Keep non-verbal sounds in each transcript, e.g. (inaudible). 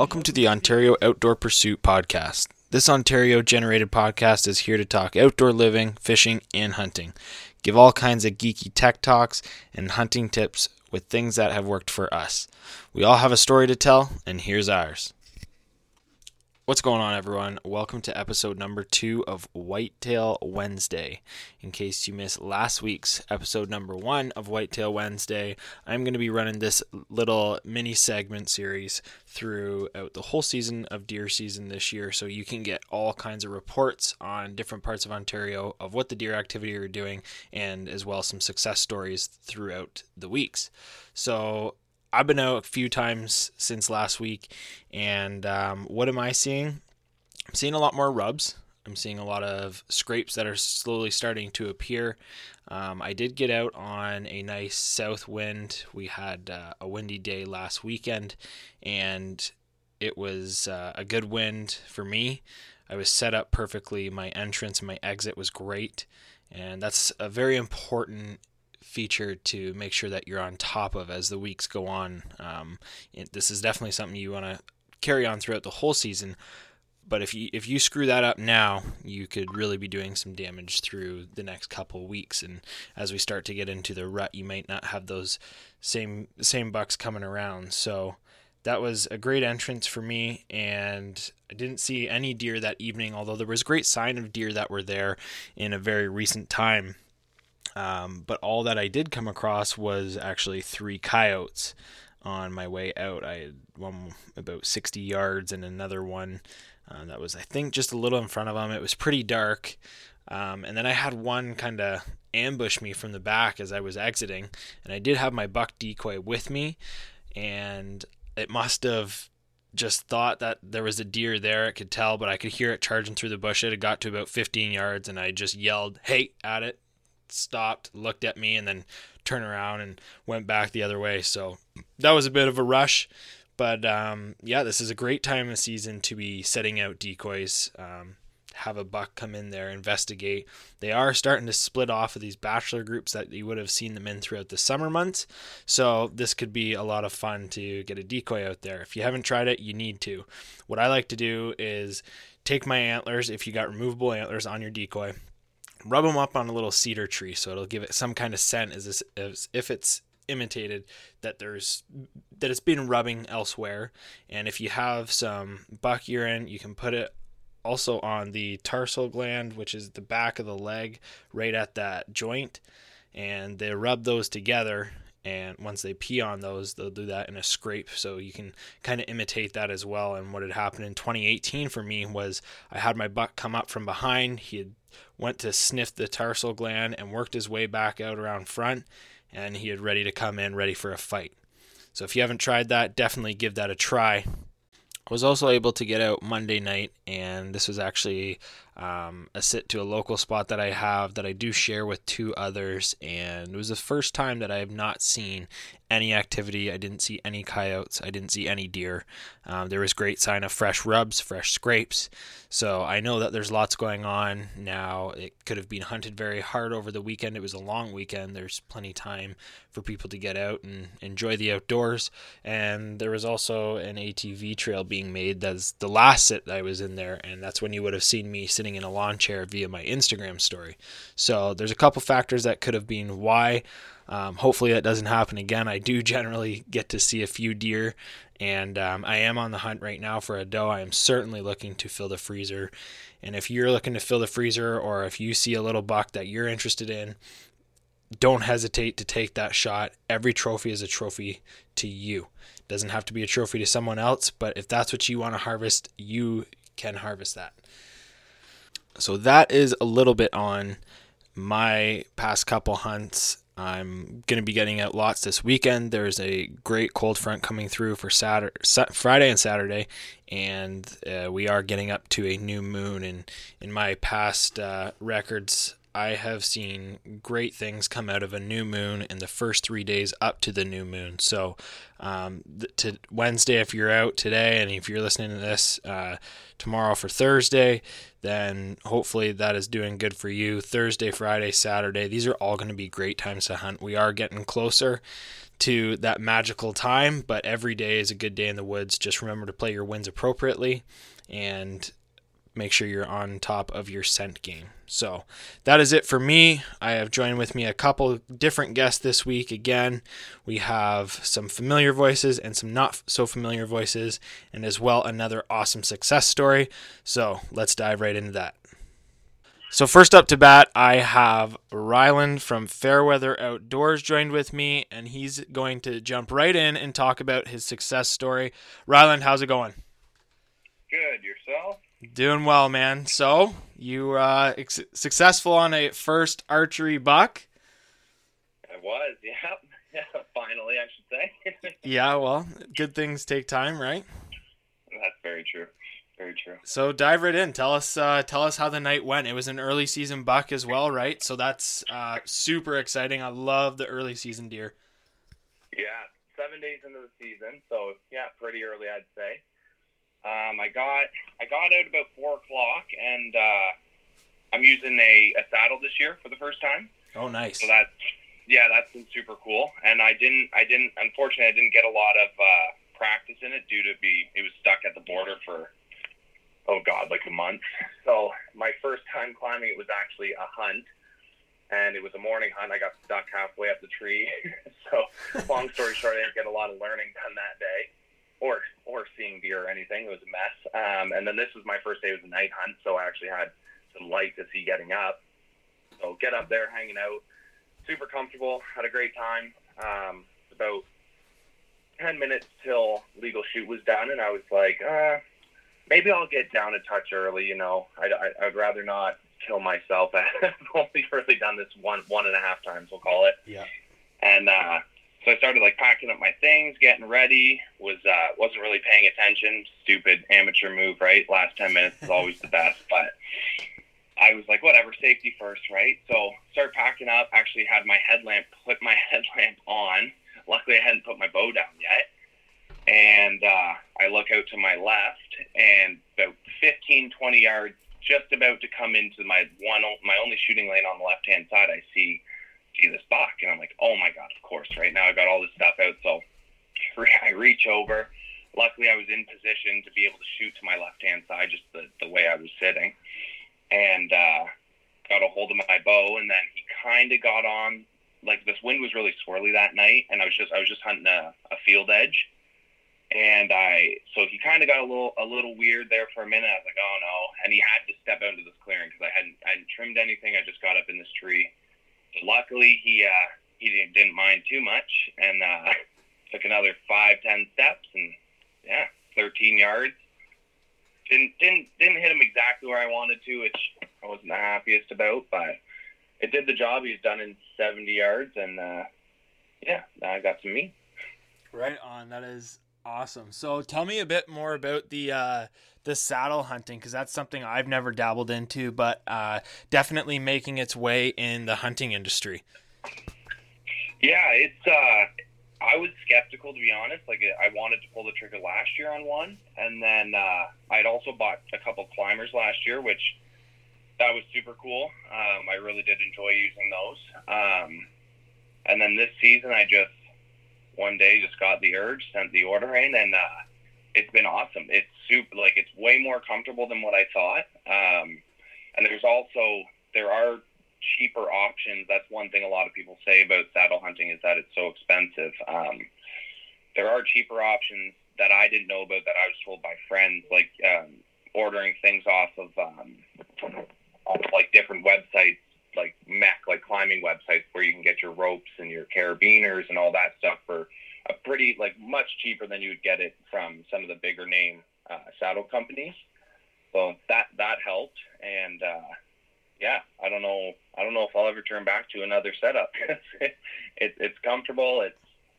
Welcome to the Ontario Outdoor Pursuit Podcast. This Ontario generated podcast is here to talk outdoor living, fishing, and hunting. Give all kinds of geeky tech talks and hunting tips with things that have worked for us. We all have a story to tell, and here's ours. What's going on, everyone? Welcome to episode number two of Whitetail Wednesday. In case you missed last week's episode number one of Whitetail Wednesday, I'm going to be running this little mini segment series throughout the whole season of deer season this year so you can get all kinds of reports on different parts of Ontario of what the deer activity are doing and as well some success stories throughout the weeks. So I've been out a few times since last week, and um, what am I seeing? I'm seeing a lot more rubs. I'm seeing a lot of scrapes that are slowly starting to appear. Um, I did get out on a nice south wind. We had uh, a windy day last weekend, and it was uh, a good wind for me. I was set up perfectly. My entrance and my exit was great, and that's a very important feature to make sure that you're on top of as the weeks go on. Um, this is definitely something you want to carry on throughout the whole season. But if you if you screw that up now, you could really be doing some damage through the next couple weeks. And as we start to get into the rut, you might not have those same same bucks coming around. So that was a great entrance for me and i didn't see any deer that evening although there was great sign of deer that were there in a very recent time um, but all that I did come across was actually three coyotes on my way out. I had one about 60 yards and another one uh, that was, I think, just a little in front of them. It was pretty dark. Um, and then I had one kind of ambush me from the back as I was exiting. And I did have my buck decoy with me. And it must have just thought that there was a deer there. It could tell, but I could hear it charging through the bush. It had got to about 15 yards, and I just yelled, Hey, at it stopped, looked at me, and then turned around and went back the other way. So that was a bit of a rush. But um, yeah, this is a great time of season to be setting out decoys. Um, have a buck come in there, investigate. They are starting to split off of these bachelor groups that you would have seen them in throughout the summer months. So this could be a lot of fun to get a decoy out there. If you haven't tried it, you need to. What I like to do is take my antlers, if you got removable antlers on your decoy, rub them up on a little cedar tree so it'll give it some kind of scent as, as if it's imitated that there's that it's been rubbing elsewhere. And if you have some buck urine you can put it also on the tarsal gland which is the back of the leg right at that joint. And they rub those together and once they pee on those they'll do that in a scrape. So you can kind of imitate that as well. And what had happened in 2018 for me was i had my buck come up from behind. He had went to sniff the tarsal gland and worked his way back out around front and he had ready to come in ready for a fight. So if you haven't tried that definitely give that a try. I was also able to get out Monday night, and this was actually um, a sit to a local spot that I have that I do share with two others. And it was the first time that I have not seen any activity. I didn't see any coyotes. I didn't see any deer. Um, there was great sign of fresh rubs, fresh scrapes. So I know that there's lots going on now. It could have been hunted very hard over the weekend. It was a long weekend. There's plenty time for people to get out and enjoy the outdoors. And there was also an ATV trail being made. That's the last sit I was in there, and that's when you would have seen me sitting in a lawn chair via my Instagram story. So there's a couple factors that could have been why. Um, hopefully that doesn't happen again. I do (laughs) generally get to see a few deer, and um, I am on the hunt right now for a doe. I am certainly looking to fill the freezer. And if you're looking to fill the freezer, or if you see a little buck that you're interested in, don't hesitate to take that shot. Every trophy is a trophy to you. It doesn't have to be a trophy to someone else, but if that's what you want to harvest, you can harvest that. So that is a little bit on my past couple hunts I'm going to be getting out lots this weekend. There's a great cold front coming through for Saturday, Friday and Saturday, and uh, we are getting up to a new moon. And in my past uh, records, I have seen great things come out of a new moon in the first three days up to the new moon. So, um, th- to Wednesday, if you're out today, and if you're listening to this uh, tomorrow for Thursday, then hopefully that is doing good for you. Thursday, Friday, Saturday, these are all going to be great times to hunt. We are getting closer to that magical time, but every day is a good day in the woods. Just remember to play your winds appropriately and make sure you're on top of your scent game. So that is it for me. I have joined with me a couple different guests this week. Again, we have some familiar voices and some not so familiar voices, and as well another awesome success story. So let's dive right into that. So first up to bat, I have Ryland from Fairweather Outdoors joined with me, and he's going to jump right in and talk about his success story. Ryland, how's it going? Good. Yourself? Doing well, man. So you uh, ex- successful on a first archery buck? I was. (laughs) Yeah. Yeah. (laughs) Finally, I should say. (laughs) yeah. Well, good things take time, right? That's very true. Very true. So dive right in. Tell us. Uh, tell us how the night went. It was an early season buck as well, right? So that's uh, super exciting. I love the early season deer. Yeah. Seven days into the season, so yeah, pretty early, I'd say. Um, I got I got out about four o'clock, and uh, I'm using a, a saddle this year for the first time. Oh, nice. So that's yeah, that's been super cool. And I didn't I didn't unfortunately I didn't get a lot of uh, practice in it due to be it was stuck at the border for oh god like a month. So my first time climbing it was actually a hunt. And it was a morning hunt. I got stuck halfway up the tree. (laughs) so, long story short, I didn't get a lot of learning done that day or or seeing deer or anything. It was a mess. Um, and then this was my first day. It was a night hunt, so I actually had some light to see getting up. So get up there, hanging out, super comfortable. Had a great time. Um, about ten minutes till legal shoot was done, and I was like, uh, maybe I'll get down a touch early. You know, I'd, I'd rather not kill myself. (laughs) I've only really done this one one and a half times. We'll call it. Yeah. And uh, so I started like packing up my things, getting ready. Was uh, wasn't really paying attention. Stupid amateur move, right? Last ten minutes is always the best, but I was like, whatever, safety first, right? So start packing up. Actually, had my headlamp, put my (laughs) headlamp on. Luckily, I hadn't put my bow down yet. And uh, I look out to my left, and about 15, 20 yards, just about to come into my one, my only shooting lane on the left hand side, I see see this buck. And I'm like, oh my God, of course, right now I've got all this stuff out. So (laughs) I reach over. Luckily, I was in position to be able to shoot to my left hand side, just the, the way I was sitting. And uh, got a hold of my bow. And then he kind of got on, like this wind was really swirly that night. And I was just, I was just hunting a, a field edge. And I, so he kind of got a little, a little weird there for a minute. I was like, oh no. And he had to step out into this clearing because I hadn't, I hadn't trimmed anything. I just got up in this tree luckily he uh, he didn't mind too much and uh, (laughs) took another five ten steps and yeah, thirteen yards. Didn't didn't didn't hit him exactly where I wanted to, which I wasn't the happiest about, but it did the job. He's done in seventy yards, and uh, yeah, I got some meat. Right on. That is awesome. So tell me a bit more about the uh, the saddle hunting because that's something I've never dabbled into, but uh, definitely making its way in the hunting industry. Yeah, it's. Uh, I was skeptical to be honest. Like I wanted to pull the trigger last year on one, and then uh, I'd also bought a couple climbers last year, which that was super cool. Um, I really did enjoy using those. Um, and then this season, I just one day just got the urge, sent the order in, and uh, it's been awesome. It's super like it's way more comfortable than what I thought. Um, and there's also there are cheaper options. That's one thing a lot of people say about saddle hunting is that it's so expensive. Um, there are cheaper options that I didn't know about that I was told by friends, like um, ordering things off of um, off like different websites, like MEC, like climbing websites, where you can get your ropes and your carabiners and all that stuff for a pretty like much cheaper than you would get it from some of the bigger name uh, saddle companies. So that that helped, and uh, yeah, I don't know. I don't know if I'll ever turn back to another setup. it, (laughs) it, it's comfortable. It's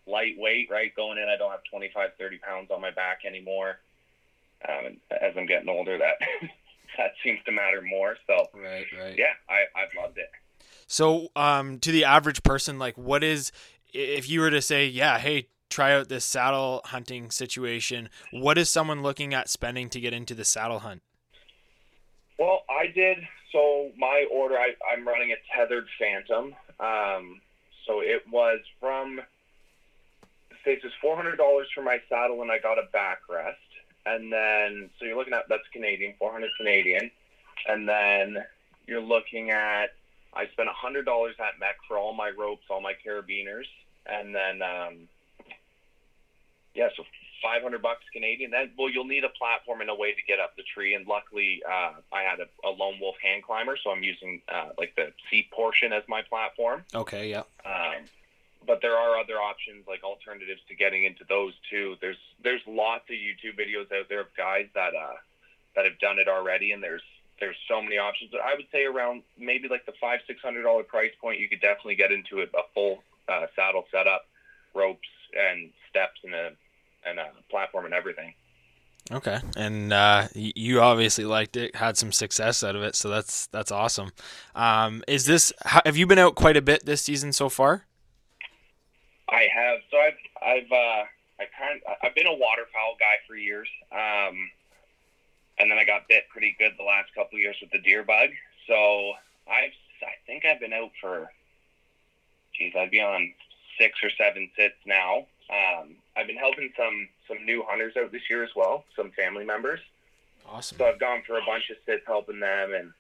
lightweight, right? Going in, I don't have 25, 30 pounds on my back anymore. Um, as I'm getting older, that (laughs) that seems to matter more. So, right, right. Yeah, I I've loved it. So, um, to the average person, like, what is if you were to say, yeah, hey, try out this saddle hunting situation? What is someone looking at spending to get into the saddle hunt? Well, I did. So my order, I, I'm running a Tethrd Phantom. Um, so it was from States was four hundred dollars for my saddle, and I got a backrest. And then, so you're looking at that's Canadian, four hundred Canadian, and then you're looking at I spent hundred dollars at MEC for all my ropes, all my carabiners, and then um, yeah, so 500 bucks Canadian. Then, well, you'll need a platform and a way to get up the tree. And luckily, uh, I had a, a lone wolf hand climber, so I'm using uh, like the seat portion as my platform. Okay, yeah. Um, but there are other options like alternatives to getting into those too. There's there's lots of YouTube videos out there of guys that uh, that have done it already, and there's there's so many options. But I would say around maybe like the five six hundred dollar price point, you could definitely get into it, a full uh, saddle setup, ropes and steps and a and a platform and everything. Okay, and uh, you obviously liked it, had some success out of it, so that's that's awesome. Um, is this have you been out quite a bit this season so far? I have. So I've I've uh, I kind of, I've been a waterfowl guy for years, um, and then I got bit pretty good the last couple of years with the deer bug. So I've I think I've been out for, geez, I'd be on six or seven sits now. Um, I've been helping some some new hunters out this year as well, some family members. Awesome. So I've gone for a bunch of sits helping them and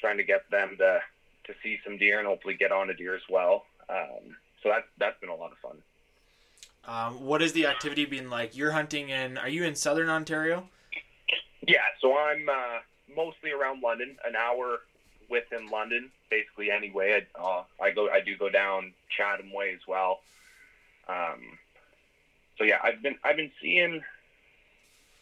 trying to get them to to see some deer and hopefully get on a deer as well. Um, so that that's been a lot of fun. Um, what has the activity been like? You're hunting in. Are you in southern Ontario? Yeah, so I'm uh, mostly around London, an hour within London, basically. Anyway, I, uh, I go, I do go down Chatham way as well. Um, so yeah, I've been I've been seeing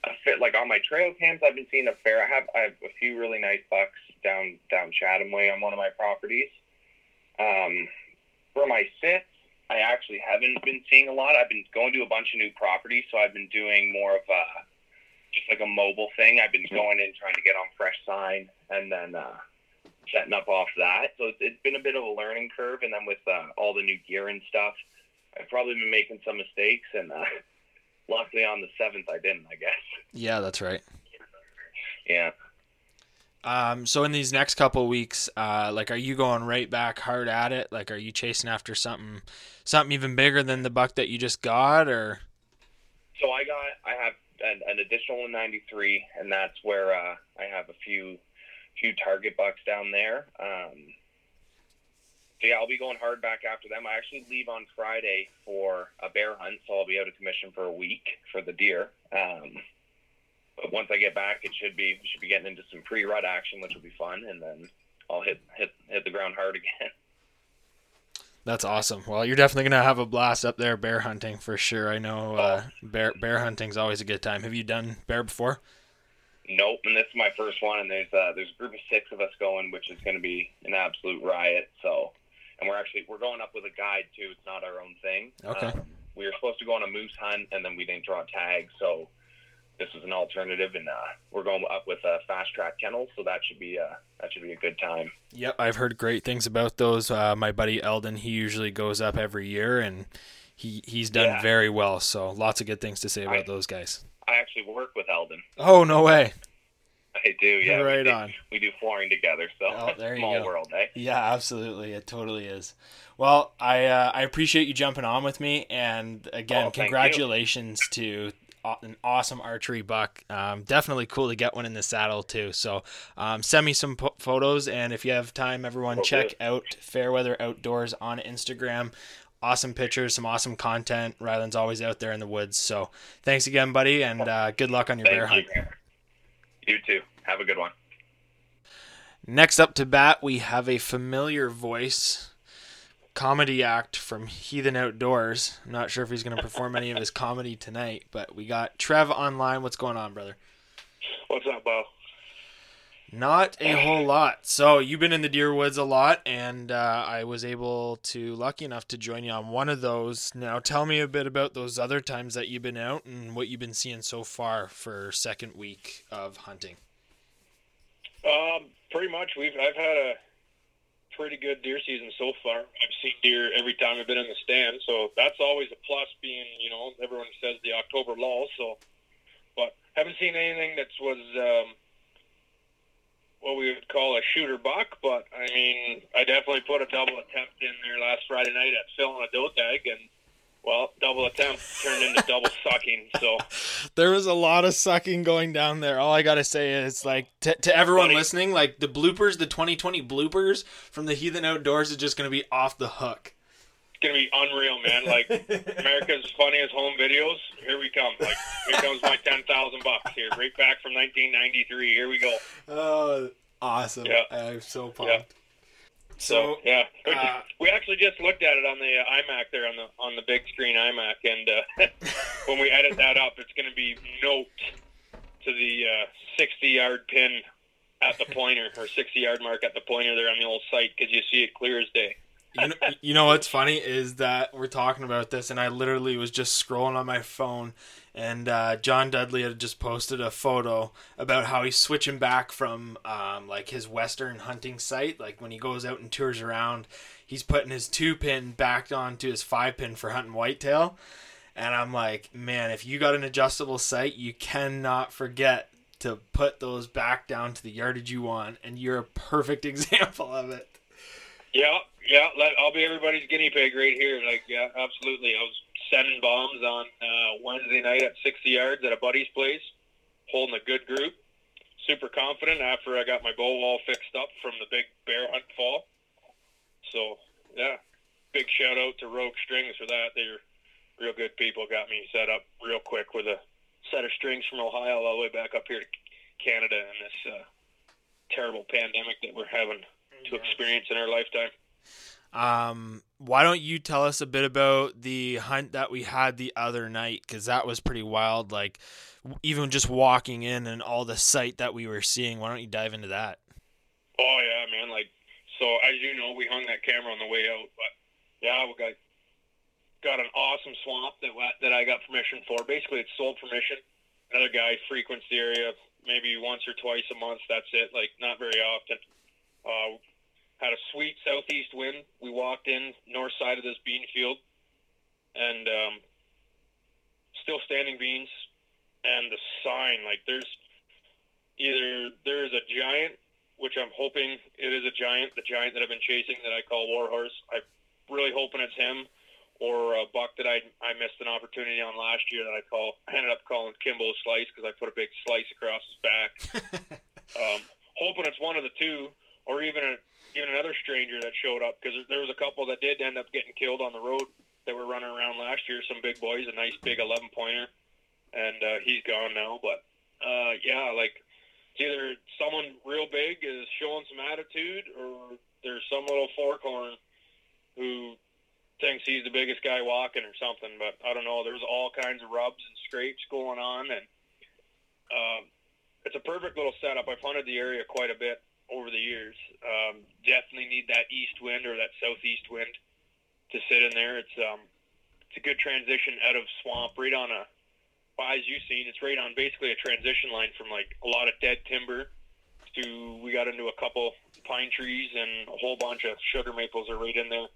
a fit like on my trail cams. I've been seeing a fair. I have I have a few really nice bucks down down Chatham way on one of my properties. Um, for my sits, I actually haven't been seeing a lot. I've been going to a bunch of new properties, so I've been doing more of a just like a mobile thing. I've been going in trying to get on fresh sign and then uh, setting up off that. So it's, it's been a bit of a learning curve, and then with uh, all the new gear and stuff, I've probably been making some mistakes, and uh, (laughs) luckily on the seventh I didn't. I guess. Yeah, that's right. Yeah. Um, so in these next couple weeks, uh, like, are you going right back hard at it? Like, are you chasing after something, something even bigger than the buck that you just got, or? So I got, I have an, an additional 93, and that's where uh, I have a few, few target bucks down there. Um, so yeah, I'll be going hard back after them. I actually leave on Friday for a bear hunt, so I'll be out of commission for a week for the deer. Um, but once I get back, it should be should be getting into some pre-rut action, which will be fun, and then I'll hit hit hit the ground hard (laughs) again. That's awesome. Well, you're definitely gonna have a blast up there bear hunting for sure. I know uh, bear bear hunting's always a good time. Have you done bear before? Nope, and this is my first one. And there's uh, there's a group of six of us going, which is going to be an absolute riot. So and we're actually we're going up with a guide too. It's not our own thing. Okay. Um, we were supposed to go on a moose hunt, and then we didn't draw tags, so this is an alternative, and uh, we're going up with a fast track kennel, so that should be uh, that should be a good time. Yep, I've heard great things about those. Uh, my buddy Eldon, he usually goes up every year, and he he's done Yeah. very well. So lots of good things to say about I- those guys. I actually work with Eldon. Oh no way! (laughs) I do, yeah. Right we on. We do flooring together, so Oh, (laughs) there you small go. world, eh? Yeah, absolutely. It totally is. Well, I uh, I appreciate you jumping on with me, and again, Oh, congratulations to an awesome archery buck. Um, definitely cool to get one in the saddle too. So um, send me some po- photos, and if you have time, everyone check out Fairweather Outdoors on Instagram. Awesome pictures, some awesome content. Ryland's always out there in the woods. So thanks again, buddy, and uh, good luck on your bear hunt. you. You too. Have a good one. Next up to bat, we have a familiar voice comedy act from Heathen Outdoors. I'm not sure if he's going to perform any of his comedy tonight, but we got Trev online. What's going on, brother? What's up, Bo? Not a whole lot. So you've been in the deer woods a lot, and uh, I was able to lucky enough to join you on one of those. Now, tell me a bit about those other times that you've been out and what you've been seeing so far for second week of hunting. Um, pretty much. We've I've had a pretty good deer season so far. I've seen deer every time I've been in the stand, so that's always a plus. Being you know everyone says the October lull, so but haven't seen anything that was um, what we would call a shooter buck. But I mean, I definitely put a double attempt in there last Friday night at filling a doe tag, and well, double attempt turned into double (laughs) sucking. So there was a lot of sucking going down there. All I gotta say is like to, to everyone Funny. listening, like the bloopers, the 2020 bloopers from the Heathen Outdoors is just gonna be off the hook. It's gonna be unreal, man. Like (laughs) America's funniest home videos. Here we come. Like here comes my ten thousand bucks here, right back from 1993. Here we go. Oh, awesome! Yeah. I'm so pumped. Yeah. So, yeah, uh, actually just looked at it on the uh, iMac there on the on the big screen iMac, and uh, (laughs) when we edit that up, it's going to be note to the uh, 60 yard pin at the pointer or 60 yard mark at the pointer there on the old sight because you see it clear as day. you, know, you know what's funny is that we're talking about this, and I literally was just scrolling on my phone, and uh, John Dudley had just posted a photo about how he's switching back from um, like his western hunting sight. Like when he goes out and tours around, he's putting his two pin back onto his five pin for hunting whitetail. And I'm like, man, if you got an adjustable sight, you cannot forget to put those back down to the yardage you want, and you're a perfect (laughs) example of it. Yeah, yeah. Let, I'll be everybody's guinea pig right here. Like, yeah, absolutely. I was sending bombs on uh, Wednesday night at 60 yards at a buddy's place, holding a good group. Super confident after I got my bow wall fixed up from the big bear hunt fall. So, yeah, big shout out to Rogue Strings for that. They're real good people. Got me set up real quick with a set of strings from Ohio all the way back up here to Canada in this uh, terrible pandemic that we're having to experience in our lifetime. Um, why don't you tell us a bit about the hunt that we had the other night? Because that was pretty wild. Like, even just walking in and all the sight that we were seeing. Why don't you dive into that? Oh yeah, man. Like, so as you know, we hung that camera on the way out, but yeah, we got got an awesome swamp that that I got permission for. Basically, it's sold permission. Another guy frequents the area maybe once or twice a month. That's it. Like, not very often. Uh, had a sweet southeast wind. We walked in north side of this bean field, and um, still standing beans. And the sign, like there's either there's a giant, which I'm hoping it is a giant, the giant that I've been chasing that I call Warhorse. I'm really hoping it's him, or a buck that I I missed an opportunity on last year that I call I ended up calling Kimbo Slice because I put a big slice across his back. (laughs) um, hoping it's one of the two, or even a even another stranger that showed up because there was a couple that did end up getting killed on the road that were running around last year. Some big boys, a nice big 11 pointer, and uh, he's gone now. But uh, yeah, like it's either someone real big is showing some attitude, or there's some little forkhorn who thinks he's the biggest guy walking or something. But I don't know. There's all kinds of rubs and scrapes going on, and uh, it's a perfect little setup. I've hunted the area quite a bit over the years. Um, definitely need that east wind or that southeast wind to sit in there. It's um, it's a good transition out of swamp, right on a. As you've seen, it's right on basically a transition line from like a lot of dead timber to we got into a couple pine trees and a whole bunch of sugar maples are right in there,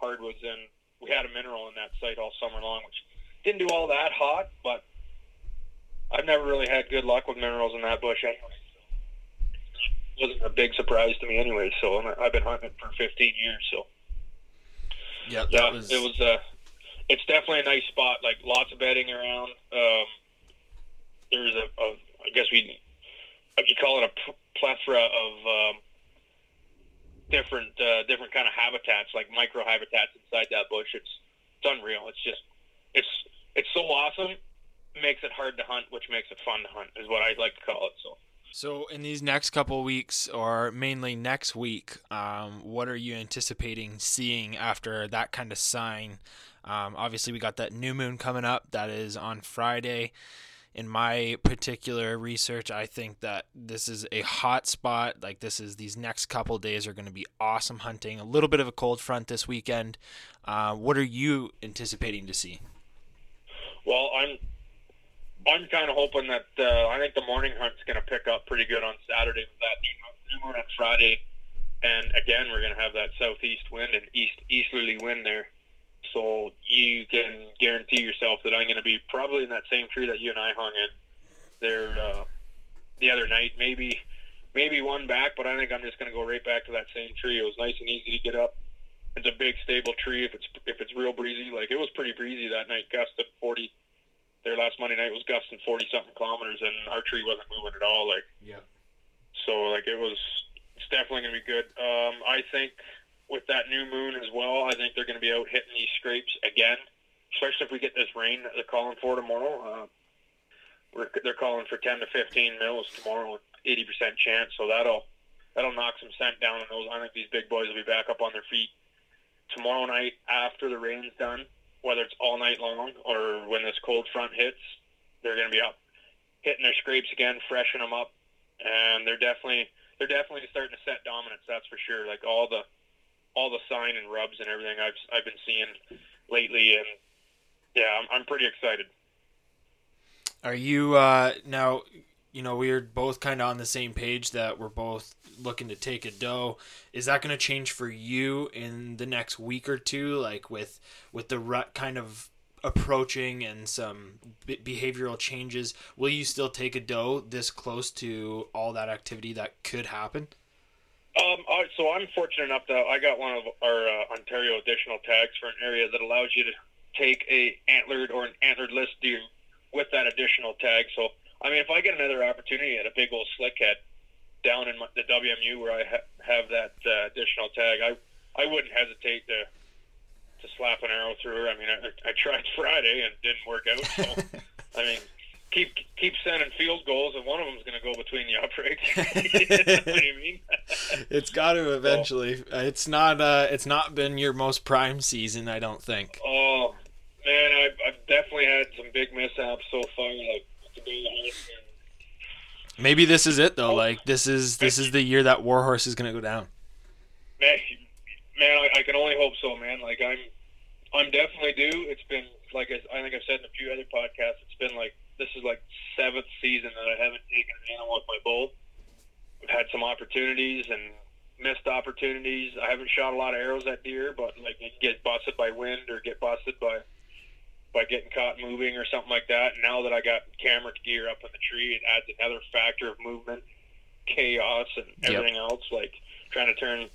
hardwoods, and we had a mineral in that site all summer long, which didn't do all that hot, but I've never really had good luck with minerals in that bush anyway wasn't a big surprise to me anyway. So I've been hunting for 15 years. So yeah, yeah, was... it was. Uh, it's definitely a nice spot. Like lots of bedding around. Um, there's a, a, I guess we, you call it a plethora of um, different, uh, different kind of habitats, like micro habitats inside that bush. It's, it's unreal. It's just, it's, it's so awesome. It makes it hard to hunt, which makes it fun to hunt, is what I like to call it. So. So, in these next couple weeks, or mainly next week, um, what are you anticipating seeing after that kind of sign? Um, obviously, we got that new moon coming up. That is on Friday. In my particular research, I think that this is a hot spot. Like this is these next couple days are going to be awesome hunting. A little bit of a cold front this weekend. Uh, what are you anticipating to see? Well, I'm I'm kind of hoping that uh, I think the morning hunt's going to pick up pretty good on Saturday with that new moon on Friday and again we're going to have that southeast wind and east easterly wind there. So you can guarantee yourself that I'm going to be probably in that same tree that you and I hung in there uh, the other night. Maybe maybe one back, but I think I'm just going to go right back to that same tree. It was nice and easy to get up. It's a big stable tree. If it's if it's real breezy, like it was pretty breezy that night, gusted 40. Their last Monday night was gusting 40 something kilometers, and our tree wasn't moving at all. Like Yeah. so, like it was. It's definitely going to be good. Um, I think with that new moon as well, I think they're going to be out hitting these scrapes again, especially if we get this rain that they're calling for tomorrow. Uh, we're, they're calling for 10 to 15 mils tomorrow, 80% chance. So that'll that'll knock some scent down on those. I think these big boys will be back up on their feet tomorrow night after the rain's done, whether it's all night long or when this cold front hits. They're going to be up hitting their scrapes again, freshen them up, and they're definitely they're definitely starting to set dominance. That's for sure. Like all the all the sign and rubs and everything I've I've been seeing lately, and yeah, I'm, I'm pretty excited. Are you uh, now? You know, we are both kind of on the same page that we're both looking to take a doe. Is that going to change for you in the next week or two? Like with with the rut kind of approaching and some be- behavioral changes, will you still take a doe this close to all that activity that could happen? Um, right, so I'm fortunate enough that I got one of our uh, Ontario additional tags for an area that allows you to take a antlered or an antlered list deer with that additional tag. So, I mean, if I get another opportunity at a big old slickhead down in my, the WMU where I ha- have that uh, additional tag, I I wouldn't hesitate to to slap an arrow through her. I mean, I, I tried (laughs) Friday and it didn't work out. So, I mean, keep keep sending field goals, and one of them's going to go between the uprights. (laughs) you know what I mean? It's got to eventually. It's not. Uh, it's not been your most prime season, I don't think. Oh man, I've, I've definitely had some big mishaps so far. Like to be honest, Maybe this is it though. Like this is this is the year that Warhorse is going to go down. man, man, I, I can only hope so, man. Like I'm, I'm definitely due. It's been like I, I think I've said in a few other podcasts. It's been like this is like seventh season that I haven't taken an animal with my bull. I've had some opportunities and missed opportunities. I haven't shot a lot of arrows at deer, but like you get busted by wind or get busted by by getting caught moving or something like that. And now that I got camera gear up in the tree, it adds another factor of movement, chaos, and Yep. everything else. Like trying to turn.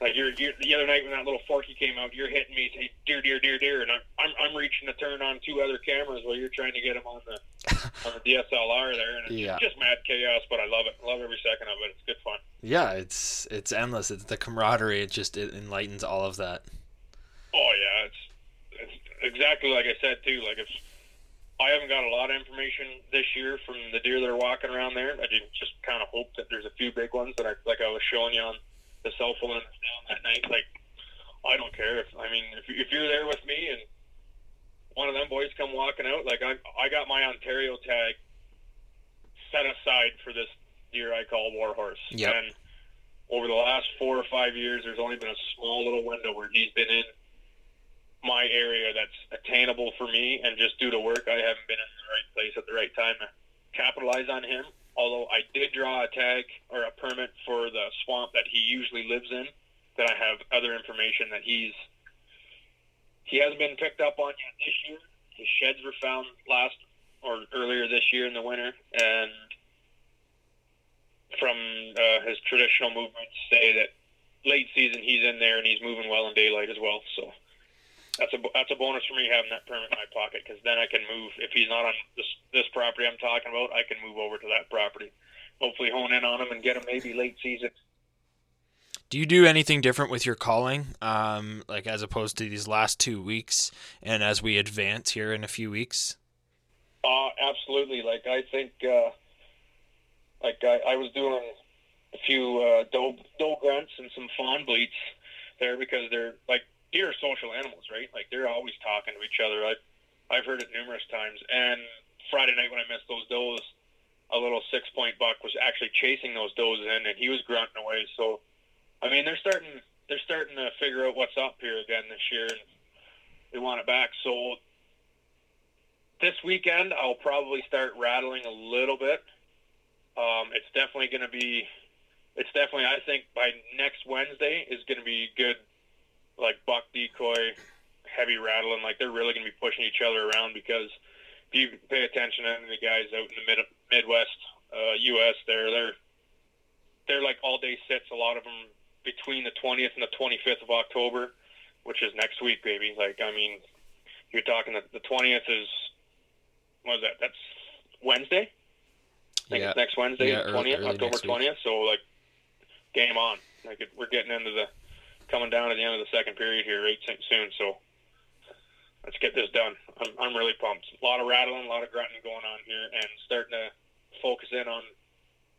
Like you're, you're the other night when that little forky came out, you're hitting me, say deer, deer, deer, deer, and I'm, I'm I'm reaching to turn on two other cameras while you're trying to get them on the (laughs) on the DSLR there, and it's Yeah. just mad chaos. But I love it. Love every second of it. It's good fun. Yeah, it's it's endless. It's the camaraderie. It just it enlightens all of that. Oh yeah, it's it's exactly like I said too. Like if I haven't got a lot of information this year from the deer that are walking around there, I just kind of hope that there's a few big ones that I like I was showing you on the cell phone down that night. Like I don't care if I mean if if you're there with me and one of them boys come walking out, like I I got my Ontario tag set aside for this deer I call Warhorse. Yep. And over the last four or five years, there's only been a small little window where he's been in my area that's attainable for me, and just due to work, I haven't been in the right place at the right time to capitalize on him. Although I did draw a tag or a permit for the swamp that he usually lives in, that I have other information that he's he hasn't been picked up on yet this year. His sheds were found last or earlier this year in the winter, and from uh, his traditional movements say that late season he's in there and he's moving well in daylight as well. So that's a that's a bonus for me having that permit in my pocket because then I can move if he's not on this this property I'm talking about. I can move over to that property, hopefully hone in on him and get him maybe late season. Do you do anything different with your calling, um, like as opposed to these last two weeks, and as we advance here in a few weeks? Uh, absolutely. Like I think, uh, like I, I was doing a few uh, doe doe grunts and some fawn bleats there because they're like deer are social animals, right? Like they're always talking to each other. I've I've heard it numerous times. And Friday night when I missed those does, a little six point buck was actually chasing those does in, and he was grunting away. So, I mean, they're starting they're starting to figure out what's up here again this year, and they want it back. So this weekend I'll probably start rattling a little bit. Um, it's definitely going to be it's definitely. I think by next Wednesday is going to be good, like buck decoy, heavy rattling. Like they're really going to be pushing each other around because if you pay attention to the guys out in the mid Midwest, uh, U.S., there they're they're like all day sits. A lot of them between the 20th and the 25th of October, which is next week, baby. Like I mean, you're talking that the 20th is what is that? That's Wednesday. I think Yeah. it's next Wednesday, Yeah, the early- 20th, early October next week. 20th. So like, game on. Like it, we're getting into the coming down to the end of the second period here right soon. So let's get this done. I'm I'm really pumped. A lot of rattling, a lot of grunting going on here, and starting to focus in on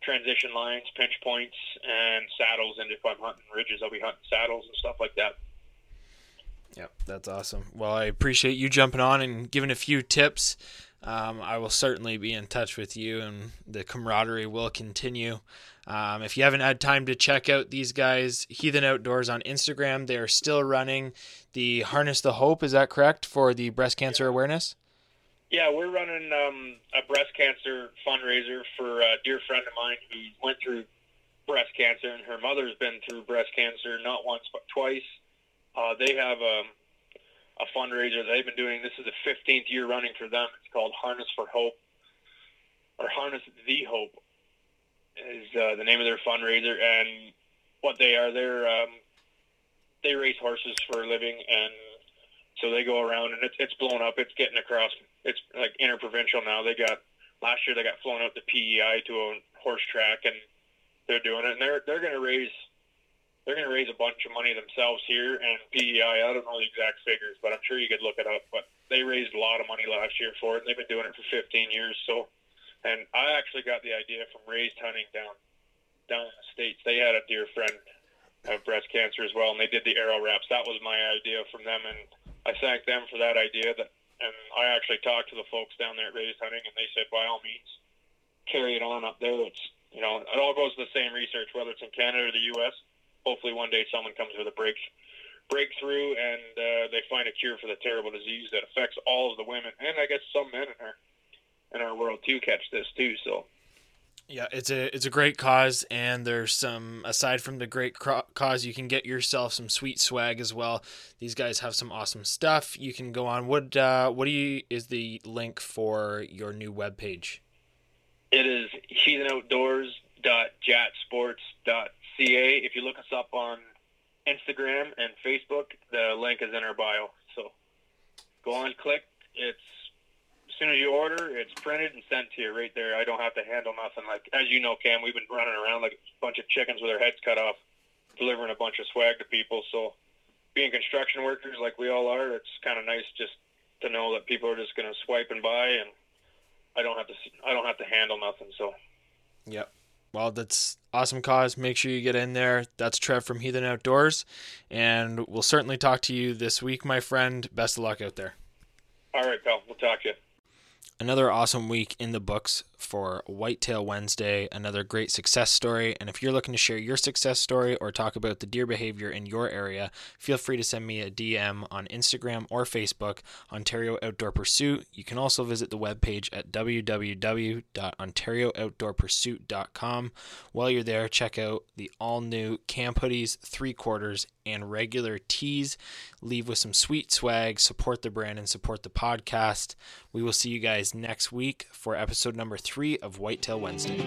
transition lines, pinch points, and saddles. And if I'm hunting ridges, I'll be hunting saddles and stuff like that. Yep, that's awesome. Well, I appreciate you jumping on and giving a few tips. Um, I will certainly be in touch with you, and the camaraderie will continue. Um, if you haven't had time to check out these guys, Heathen Outdoors on Instagram, they are still running the Harness the Hope. Is that correct for the breast cancer awareness? Yeah, we're running um, a breast cancer fundraiser for a dear friend of mine who went through breast cancer, and her mother's been through breast cancer not once but twice. Uh, they have a, a fundraiser they've been doing. This is the 15th year running for them. It's called Harness for Hope, or Harness the Hope is uh, the name of their fundraiser. And what they are, they're um, they race horses for a living, and so they go around, and it's it's blown up. It's getting across. It's like interprovincial now. They got last year they got flown out to PEI to a horse track, and they're doing it, and they're they're going to raise they're going to raise a bunch of money themselves here. And PEI, I don't know the exact figures, but I'm sure you could look it up. But they raised a lot of money last year for it, and they've been doing it for 15 years. So, and I actually got the idea from raised hunting down down in the states. They had a dear friend have breast cancer as well, and they did the arrow wraps. That was my idea from them, and I thank them for that idea. That, and I actually talked to the folks down there at Raised Hunting, and they said, by all means, carry it on up there. It's you know, it all goes to the same research, whether it's in Canada or the U.S. Hopefully, one day someone comes with a break breakthrough, and uh, they find a cure for the terrible disease that affects all of the women, and I guess some men in our in our world too catch this too. So Yeah, it's a it's a great cause, and there's some aside from the great cro- cause, you can get yourself some sweet swag as well. These guys have some awesome stuff. You can go on. What uh, what do you is the link for your new web page? It is heathenoutdoors.jatsports.ca. If you look us up on Instagram and Facebook, the link is in our bio. So go on, click. It's soon as you order, it's printed and sent to you right there. I don't have to handle nothing. Like as you know, Cam, we've been running around like a bunch of chickens with our heads cut off, delivering a bunch of swag to people. So being construction workers like we all are, it's kind of nice just to know that people are just going to swipe and buy and I don't have to. I don't have to handle nothing. So Yep. Well, that's awesome cause. Make sure you get in there. That's Trev from Heathen Outdoors, and we'll certainly talk to you this week, my friend. Best of luck out there. all right, pal. We'll talk to you. Another awesome week in the books for Whitetail Wednesday. Another great success story. And if you're looking to share your success story or talk about the deer behavior in your area, feel free to send me a DM on Instagram or Facebook, Ontario Outdoor Pursuit. You can also visit the webpage at www.ontarioutdoorpursuit.com. While you're there, check out the all new camp hoodies, three quarters, and regular tees. Leave with some sweet swag, support the brand, and support the podcast. We will see you guys next week for episode number three of Whitetail Wednesday.